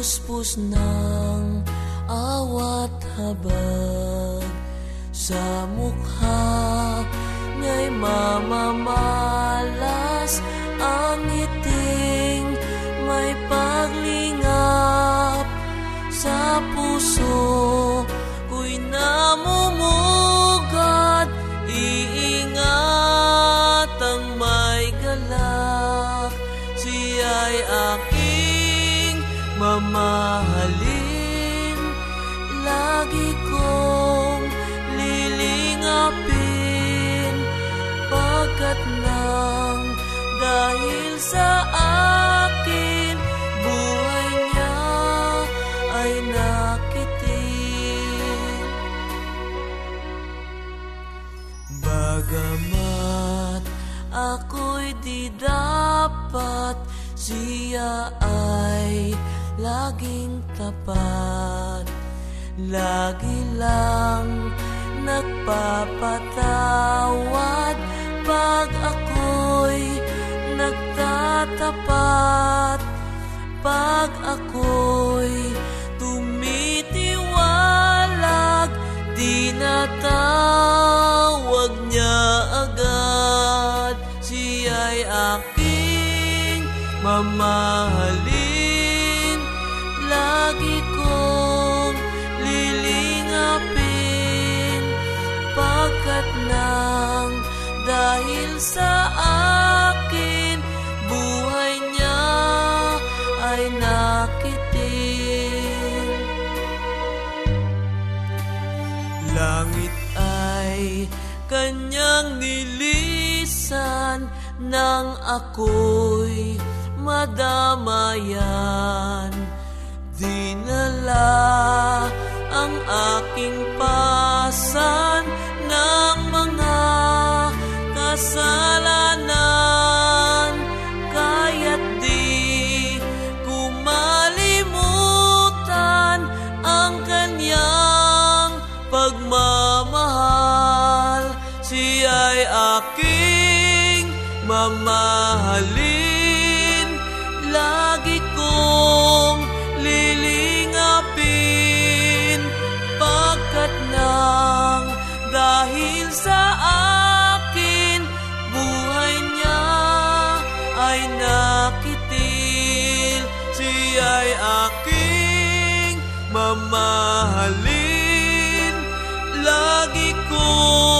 Puspos ng awat habag. Sa mukha niya'y mamamalas. Ang ngiting may paglingap Sa puso Bagamat ako'y di Siya ay laging tapat. Lagi lang nagpapatawad Pag ako'y nagtatapat Pag ako'y tumitiwalag Di natawag niya agad. Siya'y aking mamahalin. Lagi kong lilingapin. Pagkat nang dahil sa ay kanyang nilisan Nang ako'y madamayan. Dinala ang aking pasan ng mga kasalanan aking mamahalin. Lagi kong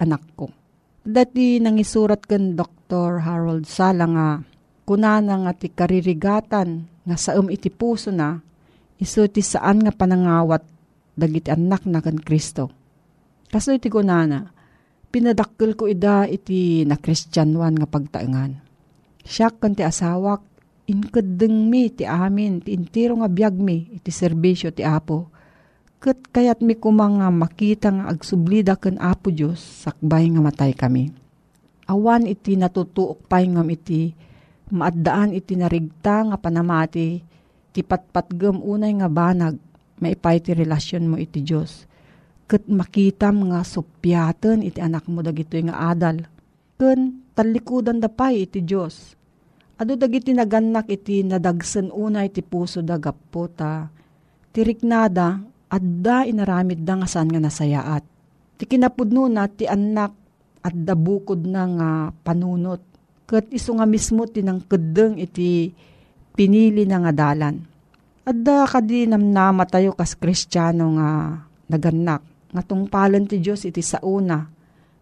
anak ko. Dati nangisurat kan Dr. Harold Sala nga kunana nga ti karirigatan nga saum iti puso na iso ti saan nga panangawat dagiti anak na kan Kristo. Kaso iti kunana, pinadakkel ko ida iti na Kristyanwan nga pagtaengan. Siya kan ti asawak, inkadeng mi ti amin, ti intiro nga biyag mi, iti serbisyo ti Apo. Kat kayat mi kumang nga makita nga agsublida kan Apo Diyos, sakbay nga matay kami. Awan iti natutuok pay ngam iti, maaddaan iti narigta nga panamati, ti patpatgam unay nga banag, maipay ti relasyon mo iti Diyos. Kat makitam nga supyaten iti anak mo dagito nga adal. Ken talikudan da pay iti Diyos. Ado dagiti naganak iti nadagsen unay ti puso da gapo ta. Tiriknada, adda inaramid da nga saan nga nasayaat. Ti kinapudno na ti anak adda bukod na nga panunot. Kat iso nga mismo tinang kedeng iti pinili na nga dalan. Adda kadi namnama tayo kas kristyano nga naganak. Nga tungpalan ti Diyos iti sauna.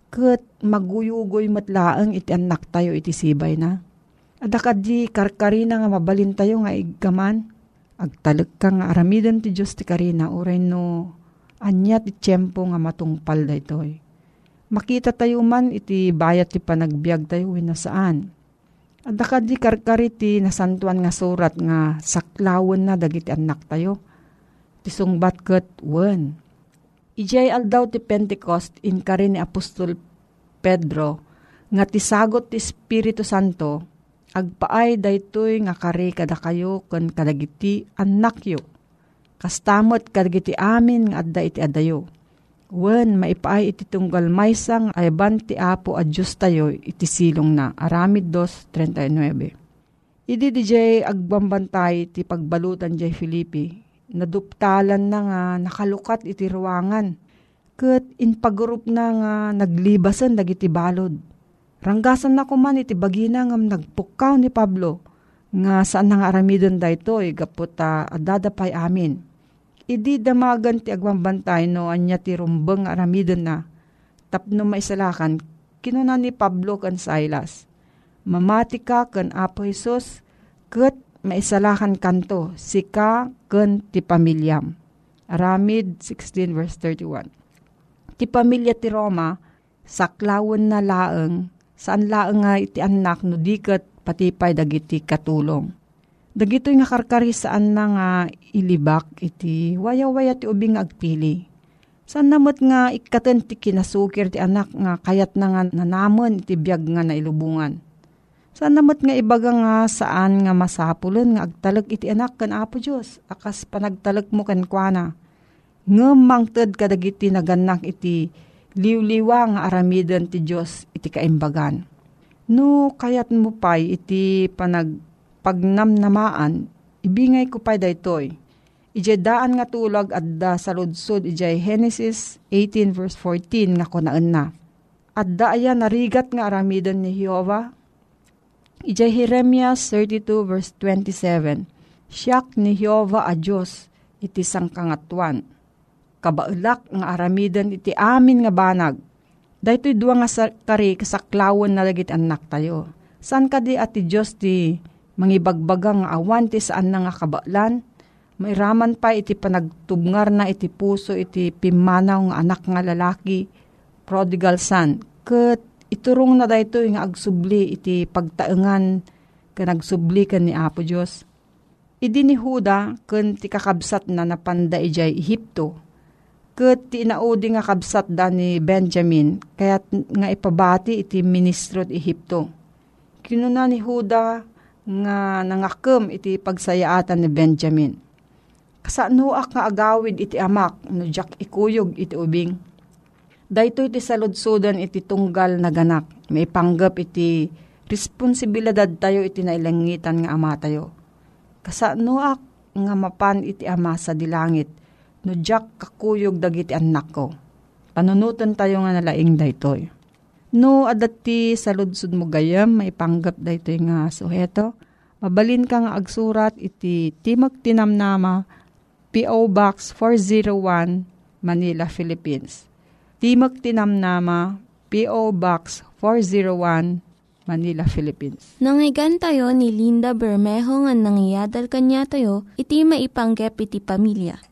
Kat maguyugoy matlaang iti anak tayo iti sibay na. Adda kadi karkarina nga mabalin tayo nga iggaman. Agtalag ka nga aramidan ti Diyos ti karina uray no anya ti tiyempo nga matungpal da itoy. Makita tayo man iti bayat ti panagbiag tayo winasaan. Ka di karkari ti nasantuan nga surat nga saklawan na dagiti anak tayo. Ti sungbat ket wen. Ijay aldaw ti Pentecost in kari ni Apostol Pedro nga ti sagot ti Espiritu Santo agpaay daytoy nga kari kada kayo ken kadagiti anak yo. Kastamot kadagiti amin nga adda iti adayo. Wen maipaay iti tunggal maysang ayban ti apo a Diyos tayo iti silong na. Aramid 2.39 Idi DJ agbambantay ti pagbalutan jay Filipi. Naduptalan na nga nakalukat iti ruangan. Kat in pagrup na nga naglibasan dagiti balod. Ranggasan na kuman iti bagina nga nagpukaw ni Pablo nga saan nga aramidon da ito gaputa adadapay amin. Idi damagan ti agwambantay no anya ti rumbeng aramidon na tapno maisalakan kinuna ni Pablo kan Silas. Mamati ka kan Apo Jesus ket maisalakan kanto sika ken ti pamilyam. Aramid 16 verse 31. Ti pamilya ti Roma saklawon na laeng saan laeng nga iti anak no diket patipay dagiti katulong. Dagito nga karkari saan na nga ilibak iti waya-waya ti ubing agpili. Saan namot nga ikaten ti kinasukir ti anak nga kayat na nga nanamon iti biyag nga nailubungan. Saan namot nga ibaga nga saan nga masapulon nga agtalag iti anak kan Apo Diyos akas panagtalag mo kan kuana. ngemangted kadagiti naganak iti liwliwa nga aramiden ti Diyos iti kaimbagan. No kayat mo pay iti panag pagnamnamaan, ibingay ko pay daytoy. Ije daan nga tulag at da sa ludsod ijay Genesis 18 verse 14 nga kunaan na. At da narigat nga aramiden ni Jehovah. Ijay Jeremias 32 verse 27. Siyak ni Jehovah a Diyos iti sangkangatuan kabaulak nga aramiden iti amin nga banag. Daytoy duwa nga kari kasaklawan na lagit anak tayo. San ka di ati Diyos ti mangibagbagang nga awan ti saan na nga kabaklan? Mairaman pa iti panagtubngar na iti puso iti pimanaw nga anak nga lalaki, prodigal son. Kat iturong na dayto nga agsubli iti pagtaengan ka nagsubli ka ni Apo Diyos. Idi ni Huda kun ti kakabsat na napanda ijay Ehipto Kat tinaudi nga kabsat da ni Benjamin, kaya't nga ipabati iti ministro ti Ehipto. Kinuna ni Huda nga nangakam iti pagsayaatan ni Benjamin. Kasanuak nga agawid iti amak, no jak ikuyog iti ubing. Dayto iti saludsudan iti tunggal na ganak, may panggap iti responsibilidad tayo iti nailangitan nga ama tayo. Kasanuak nga mapan iti ama sa dilangit, no jak kakuyog dagiti anak ko. Panunutan tayo nga nalaing daytoy. No adati sa ludsud mo gayam, may panggap daytoy nga suheto. Mabalin ka nga agsurat iti Timog Tinamnama, P.O. Box 401, Manila, Philippines. Timog Tinamnama, P.O. Box 401, Manila, Philippines. Nangyigan tayo ni Linda Bermejo nga nangyadal kanya tayo, iti maipanggep iti pamilya.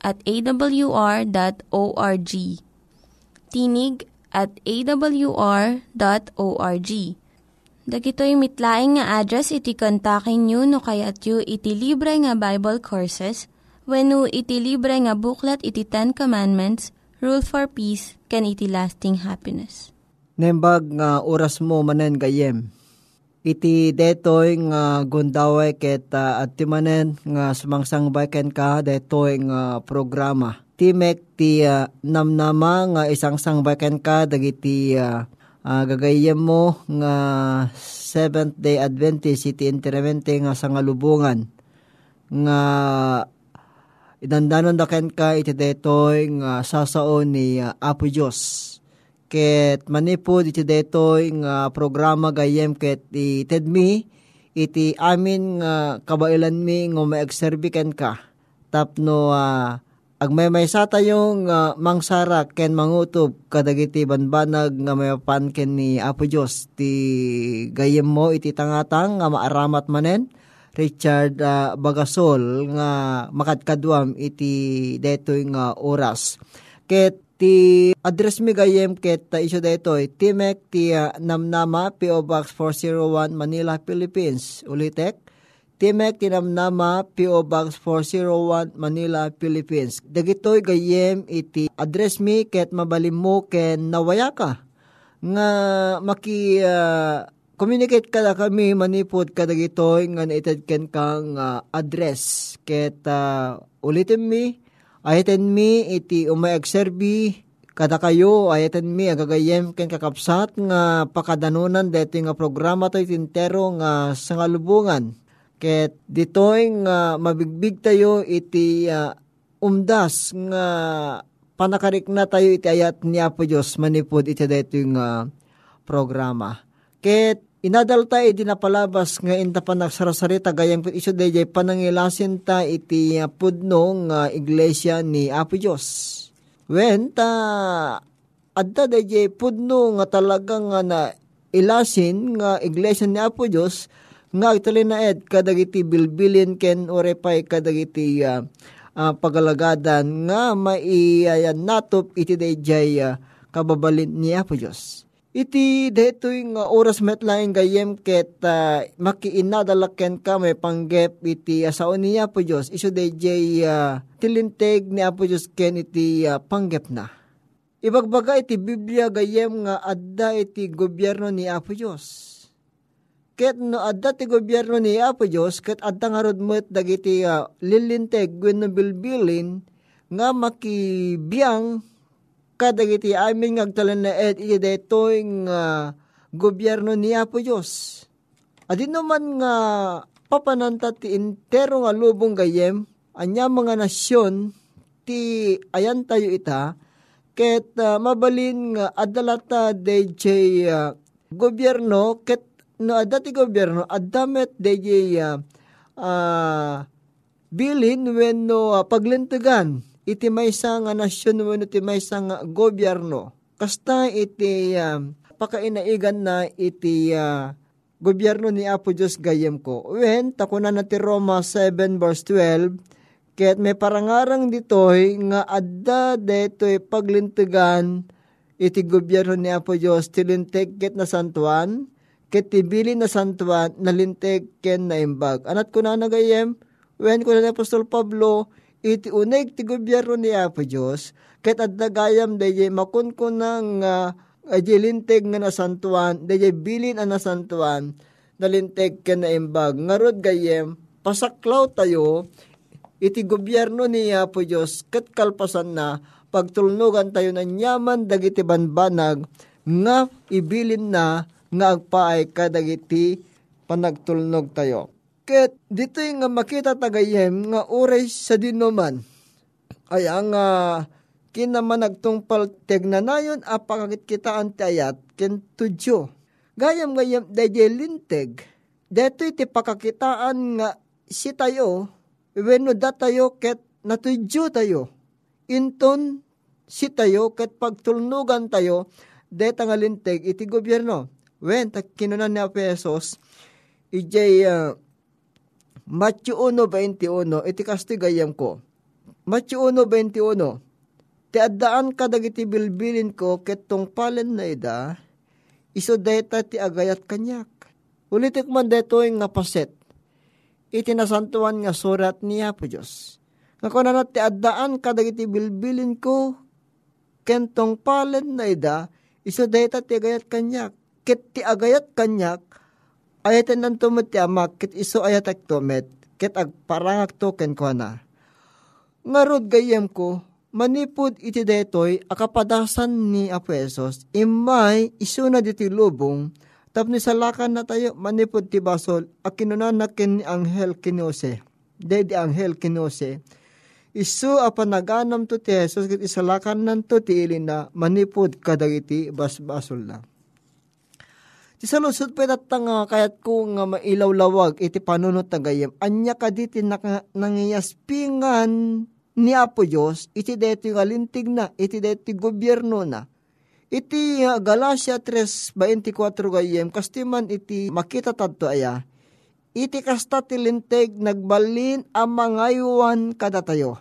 at awr.org. Tinig at awr.org. Dagitoy mitlaing nga address iti kontakin nyo no kayat yu iti libre nga Bible Courses when iti libre nga buklat iti Ten Commandments, Rule for Peace, can iti lasting happiness. Nembag nga oras mo manen gayem iti detoy nga gundaway ket uh, at timanen nga sumangsangbay ken ka detoy nga programa. Timek ti uh, namnama nga isang sangbay ken ka dagiti uh, uh, gagayem mo nga Seventh Day Adventist iti interamente nga sangalubungan nga idandanon da ken ka iti detoy nga sasao ni uh, Apo Dios ket manipod iti detoy nga programa gayem ket ited mi iti amin nga kabailan mi nga maagserbikan ka. Tapno uh, agmaymaysa tayo nga mangsara ken mangutob kadagiti banbanag nga mayapan ken ni Apo Dios ti gayem mo iti tangatang nga maaramat manen Richard uh, Bagasol nga makadkadwam iti detoy nga oras. Ket Ti address mi gayem ket ta isyo daytoy Timek ti uh, Namnama PO Box 401 Manila, Philippines. Ulitek Timek ti Namnama PO Box 401 Manila, Philippines. Dagitoy gayem iti address mi ket mabalim mo ken nawaya ka. Nga maki uh, communicate kada kami manipod kadagitoy nga naited ken kang uh, address. Ket uh, ulitin mi Ayatan mi iti umay agserbi kada kayo ayatan mi agagayem ken kakapsat nga pakadanunan deti nga programa to itintero nga sangalubungan. Ket ditoy nga mabigbig tayo iti uh, umdas nga panakarik na tayo iti ayat ni Apo Diyos manipod iti dito nga programa. Ket Inadal ta iti napalabas nga inta pa nagsarasarita gayang iso dayjay panangilasin ta iti pudno nga iglesia ni Apo Diyos. When ta adda dayjay pudno nga talagang nga na ilasin nga iglesia ni Apo Diyos nga agtali na ed kadagiti bilbilin ken orepay kadagiti uh, uh, pagalagadan nga maiayan natop iti dayjay uh, kababalin ni Apo Diyos. Iti detoy nga oras met laing gayem ket uh, makiinadalaken ka may panggep iti asaon niya po Diyos. Iso dayjay uh, tilinteg ni Apo Diyos ken iti uh, panggep na. Ibagbaga iti Biblia gayem nga adda iti gobyerno ni Apo Diyos. Ket no adda ti gobyerno ni Apo Diyos ket adda nga rod dagiti uh, lilinteg wenno bilbilin nga makibiyang kadagiti amin ngagtalan na ed iti detoy nga gobyerno ni Apo Diyos. Adin naman nga papananta ti intero nga lubong gayem, anya mga nasyon ti ayan tayo ita, ket uh, mabalin nga adalata DJ uh, gobyerno, ket no adda ti gobyerno, adamet DJ uh, uh, bilin when no uh, paglintigan iti maysa nga nasyon wenno iti maysa nga gobyerno. Kasta iti uh, pakainaigan na iti uh, gobyerno ni Apo Diyos gayem ko. When, takunan na ti Roma 7 verse 12, Kaya't may parangarang ditoy nga adda detoy paglintigan iti gobyerno ni Apo Diyos tilinteg ket na santuan ket tibili na santuan nalinteg ken na imbag. Anat ko na nagayem, when ko na Apostol Pablo, iti uneg ti gobyerno ni Apo Diyos, ket adda gayam daye makun ko nang uh, nga nasantuan, daye bilin ang nasantuan, nalinteg ken na imbag. Ngarod gayem, pasaklaw tayo, iti gobyerno ni Apo Diyos, ket kalpasan na, pagtulnugan tayo ng yaman dagiti banbanag, nga ibilin na, nga agpaay kadagiti panagtulnog tayo. Ket dito nga makita tagayem nga oray sa dinuman. Ay ang uh, kinaman nagtungpal tegnanayon apakakit kita anti ayat ken tudyo. Gayam gayam dayjay linteg. Deto iti pakakitaan nga si tayo, wenno da tayo ket natudyo tayo. Inton si tayo ket pagtulnugan tayo, deta nga linteg iti gobyerno. Wen, ta kinunan ni Apesos, ijay uh, Matthew 1.21, iti kastigayam ko. Matthew 1.21, ti addaan ka dagiti bilbilin ko ket palen na ida, iso deta ti agayat kanyak. Ulitik man deto nga paset, iti nasantuan nga surat niya po Diyos. Nga na ti addaan ka dagiti bilbilin ko, kentong palen na ida, iso deta ti agayat kanyak. Ket ti agayat kanyak, ayatan nan tumet ti amak, kit iso ayatak tumet, kit agparangak to ken ko na. Ngarod gayem ko, manipod iti detoy akapadasan ni Apesos, imay iso na diti lubong, tapno salakan na tayo manipod ti basol, akinunan na ken ni Anghel Kinose, de di Anghel Kinose, isu apanaganam to ti Jesus, kit isalakan nan to ti ilin na manipod kadagiti basbasol na. Ti salusod pa nga kayat ko nga mailawlawag iti panunot tagayam. Anya ka diti nangiyaspingan ni Apo Diyos, iti deti nga lintig na, iti deti gobyerno na. Iti uh, Galacia 3.24 gayem, kastiman iti makita tadto aya, iti kasta tilinteg nagbalin ang mangayuan kada tayo.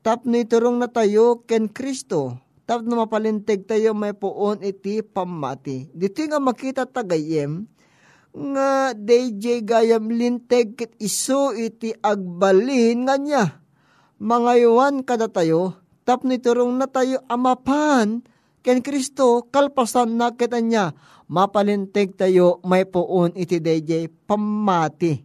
Tapno iturong na tayo ken Kristo, Tap na mapalinteg tayo may puon iti pamati. Dito nga makita tagayem, nga DJ gayam linteg kit iso iti agbalin nga niya. Mga yuwan kada tayo, tap niturong na tayo amapan, ken Kristo kalpasan na kita niya, mapalinteg tayo may puon iti DJ pamati.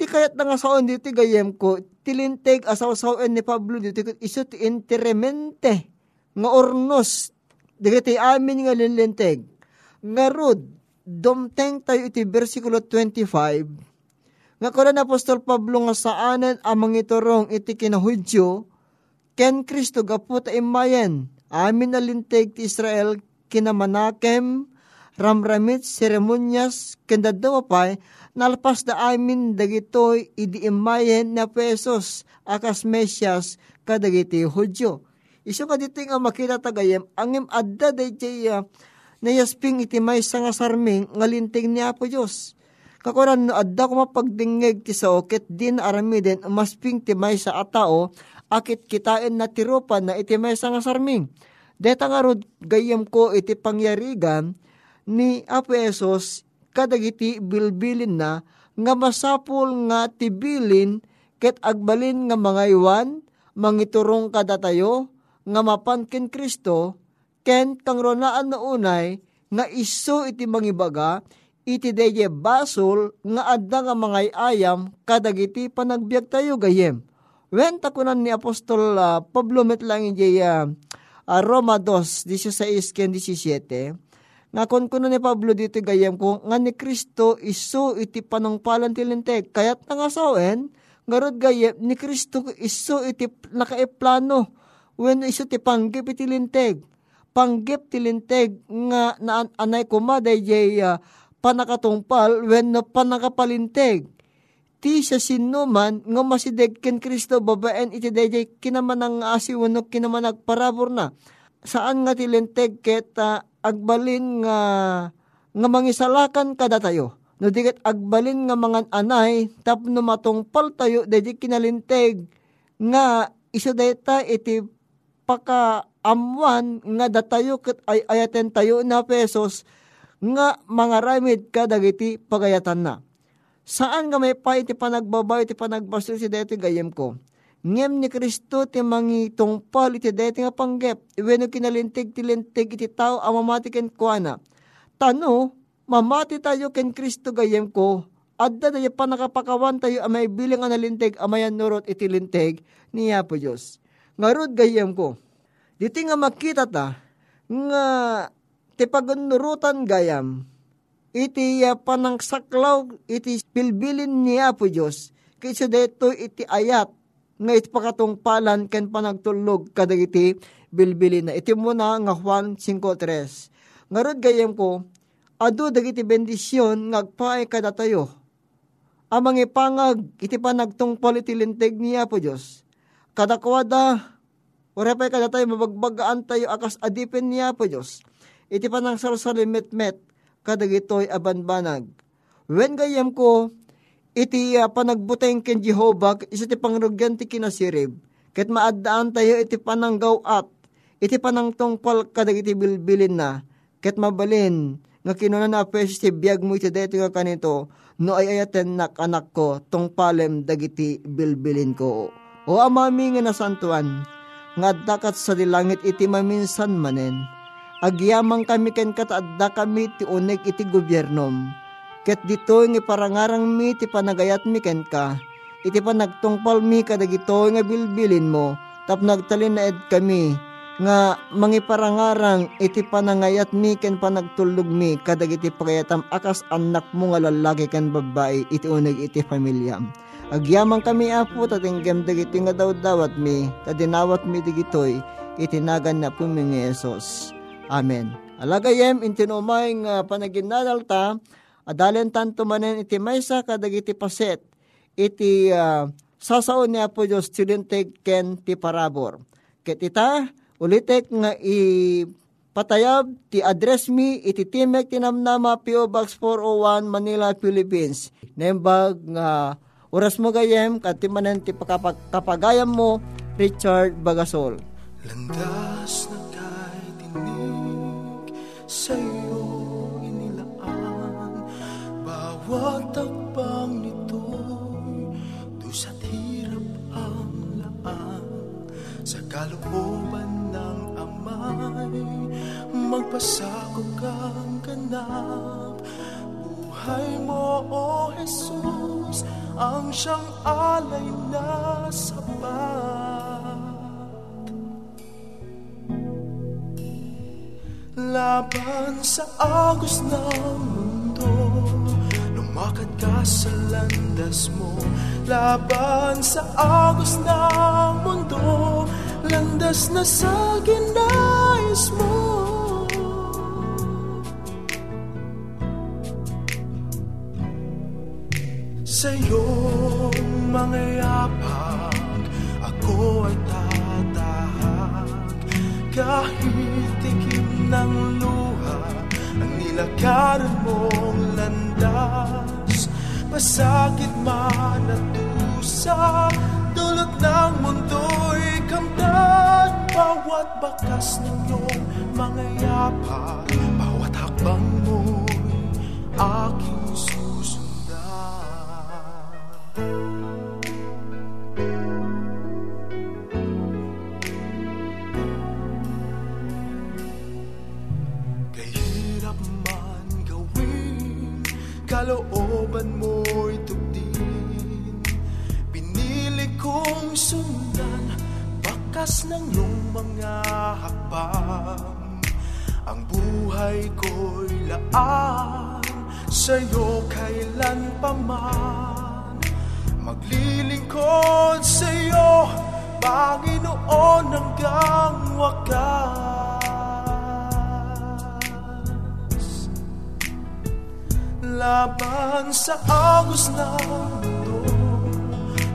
Ti kayat na nga saon dito gayem ko, tilinteg asaw-sawen ni Pablo dito iso ti interemente nga ornos digiti amin nga linlinteg. Nga rod domteng tayo iti versikulo 25 nga kuna na Apostol Pablo nga saanan amang iturong iti kinahudyo ken Kristo gaputa imayen amin na linteg ti Israel kinamanakem ramramit seremonyas ken daddawa pay nalpas da amin dagitoy idi imayen na pesos akas mesyas kadagiti hudyo Iso ka dito nga makita tagayem, angim adda day jay uh, nayasping iti may nga sarming nga linting ni Apo Diyos. Kakuran no adda ko mapagdingeg ti sao ket din arami din umasping ti may sa atao akit kitain na tirupan na iti may nga sarming. Deta nga rod gayam ko iti pangyarigan ni Apo Esos kadagiti bilbilin na nga masapul nga tibilin ket agbalin nga mga iwan mangiturong kadatayo nga mapan ken Kristo ken kang ronaan na unay nga iso iti mangibaga iti deje basol nga adda nga mga ayam kadagiti panagbiag tayo gayem. Wen takunan ni Apostol uh, Pablo met lang iti uh, uh, Roma 2, 16 ken 17, nga kon kuno ni Pablo dito gayem ko nga ni Kristo iso iti panangpalan ti lintek kayat nangasawen ngarod gayem ni Kristo iso iti nakaiplano when iso ti panggip iti linteg panggip ti linteg nga na anay kuma dayjay uh, panakatungpal when na panakapalinteg ti siya sinuman nga masideg ken Kristo babaen iti dayjay kinaman ang asiwano kinaman nagparabor na. Saan nga tilenteg ket uh, agbalin nga nga mangisalakan kada tayo. No diket agbalin nga mga anay tapno matungpal tayo dayjay kinalinteg nga iso dayta iti paka amwan nga datayo ket ay ayaten tayo na pesos nga mga ramid ka dagiti pagayatan na Saan nga may pa iti panagbabay iti panagbasto si deti gayem ko? Ngem ni Kristo ti mangi tungpal iti deti nga panggep. Iweno kinalintig ti lintig iti tao amamati ken kuana. Tano, mamati tayo ken Kristo gayem ko. Adda tayo pa nakapakawan tayo amay bilang analintig amayan nurot iti lintig ni Apo Diyos. Ngarod gayem ko. Diti nga makita ta nga ti paganurutan gayam. Iti uh, panangsaklaw iti pilbilin niya po Diyos. Kaysa deto iti ayat nga iti pakatungpalan ken panagtulog kadag iti bilbilin na. Iti muna nga Juan 5.3 ngarod gayem ko adu dagiti bendisyon ngagpaay kada tayo. Amang ipangag iti panagtungpal iti linteg niya po Diyos kadakwada Urepay kada tayo mabagbagaan tayo akas adipin niya po Diyos. Iti panang sarsalimit met kadagitoy abanbanag. When gayam ko, iti uh, panagbuteng ken Jehovah, isa ti pangrugyan ti kinasirib, ket maadaan tayo iti pananggaw at, iti panangtong pal kadagiti bilbilin na, ket mabalin, nga kinuna na apes ti biyag mo iti nga kanito, no ay ayaten nak anak ko, tong palem dagiti bilbilin ko. O amami nga nasantuan, nga dakat sa dilangit iti maminsan manen, agyamang kami ken katadda kami ti unig iti gobyernom. Ket dito nga parangarang mi ti panagayat mi ken ka, iti panagtungpal mi kadagito nga bilbilin mo, tap nagtalin na ed kami, nga mangiparangarang iti panangayat mi ken panagtulog mi kadagiti pagayatam akas anak mo nga lalaki ken babae iti unig iti pamilya. Agyamang kami apo tatinggam dagiti nga daw dawat mi, tadinawat mi digitoy, itinagan na po mi Esos. Amen. Alagayem intinumay nga panaginadalta, adalen tanto manen iti maysa kadagiti paset, iti uh, sasaon niya po Diyos tilinteg ken ti parabor. Ket ita, ulitek nga i patayab ti address mi iti Timek Tinamnama PO Box 401 Manila, Philippines. Nembag nga oras mo gayem. Kat manen ti kapagayam mo Richard Bagasol. Landas na kahit tinig sa iyo inilaan. Bawat takbang nito'y dusa't hirap ang laan. Sa kalooban ng amay magpasakop kang ganap buhay mo o Jesus ang siyang alay na sapat. Laban sa agos ng mundo Lumakad ka sa landas mo. Laban sa agos ng mundo Landas na sa ginais Sa iyong mga yapak Ako ay tatahak Kahit tikim ng luha Ang nilakaran mong landas Pasakit man at dusa Dulot ng mundo'y kamtan. Bawat bakas ng iyong mga yapak Bawat hakbang mo'y aking Bakas ng iyong mga hakbang Ang buhay ko'y laan. Sa'yo kailan pa man Maglilingkod sa'yo Panginoon hanggang wakas. Laban sa agos ng mundo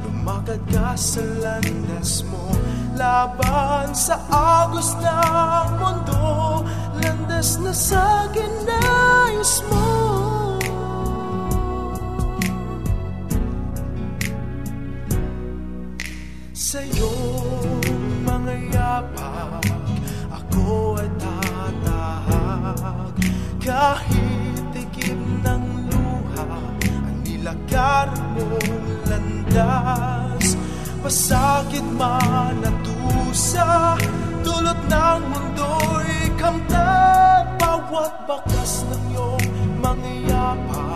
Lumakad ka sa landas mo Laban sa agos ng mundo Landas na sa ginais mo. Sa iyong mga yapak Ako ay tatahag Kahit tikip ng luha Ang nilakar mong landas. Pasakit man at dusa Dulot ng mundo'y kamtan Bawat bakas ng iyong mga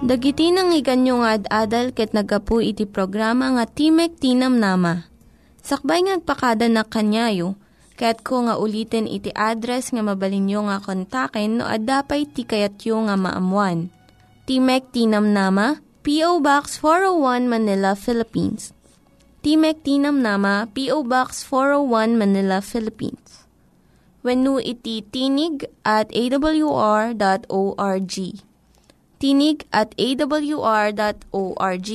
Dagiti nang iganyo nga ad-adal ket nagapu iti programa nga Timek Tinam Nama. Sakbay ngagpakada na kanyayo, ket ko nga ulitin iti address nga mabalinyo nga kontaken no ad-dapay tikayatyo nga maamuan. Timek Tinam Nama, P.O. Box 401 Manila, Philippines. Timek Tinam Nama, P.O. Box 401 Manila, Philippines. Wenno iti tinig at awr.org. Tinig at awr.org.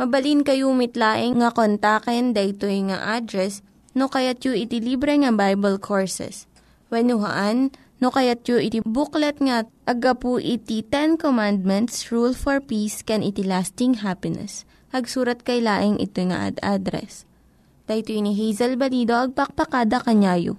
Mabalin kayo mitlaeng nga kontaken daytoy nga address no kayat yu iti libre nga Bible Courses. Haan no kayat yu iti booklet nga agapu iti Ten Commandments, Rule for Peace, can iti lasting happiness. Hagsurat kay laeng ito nga ad address. Daytoy ni Hazel Balido agpakpakada kanyayo.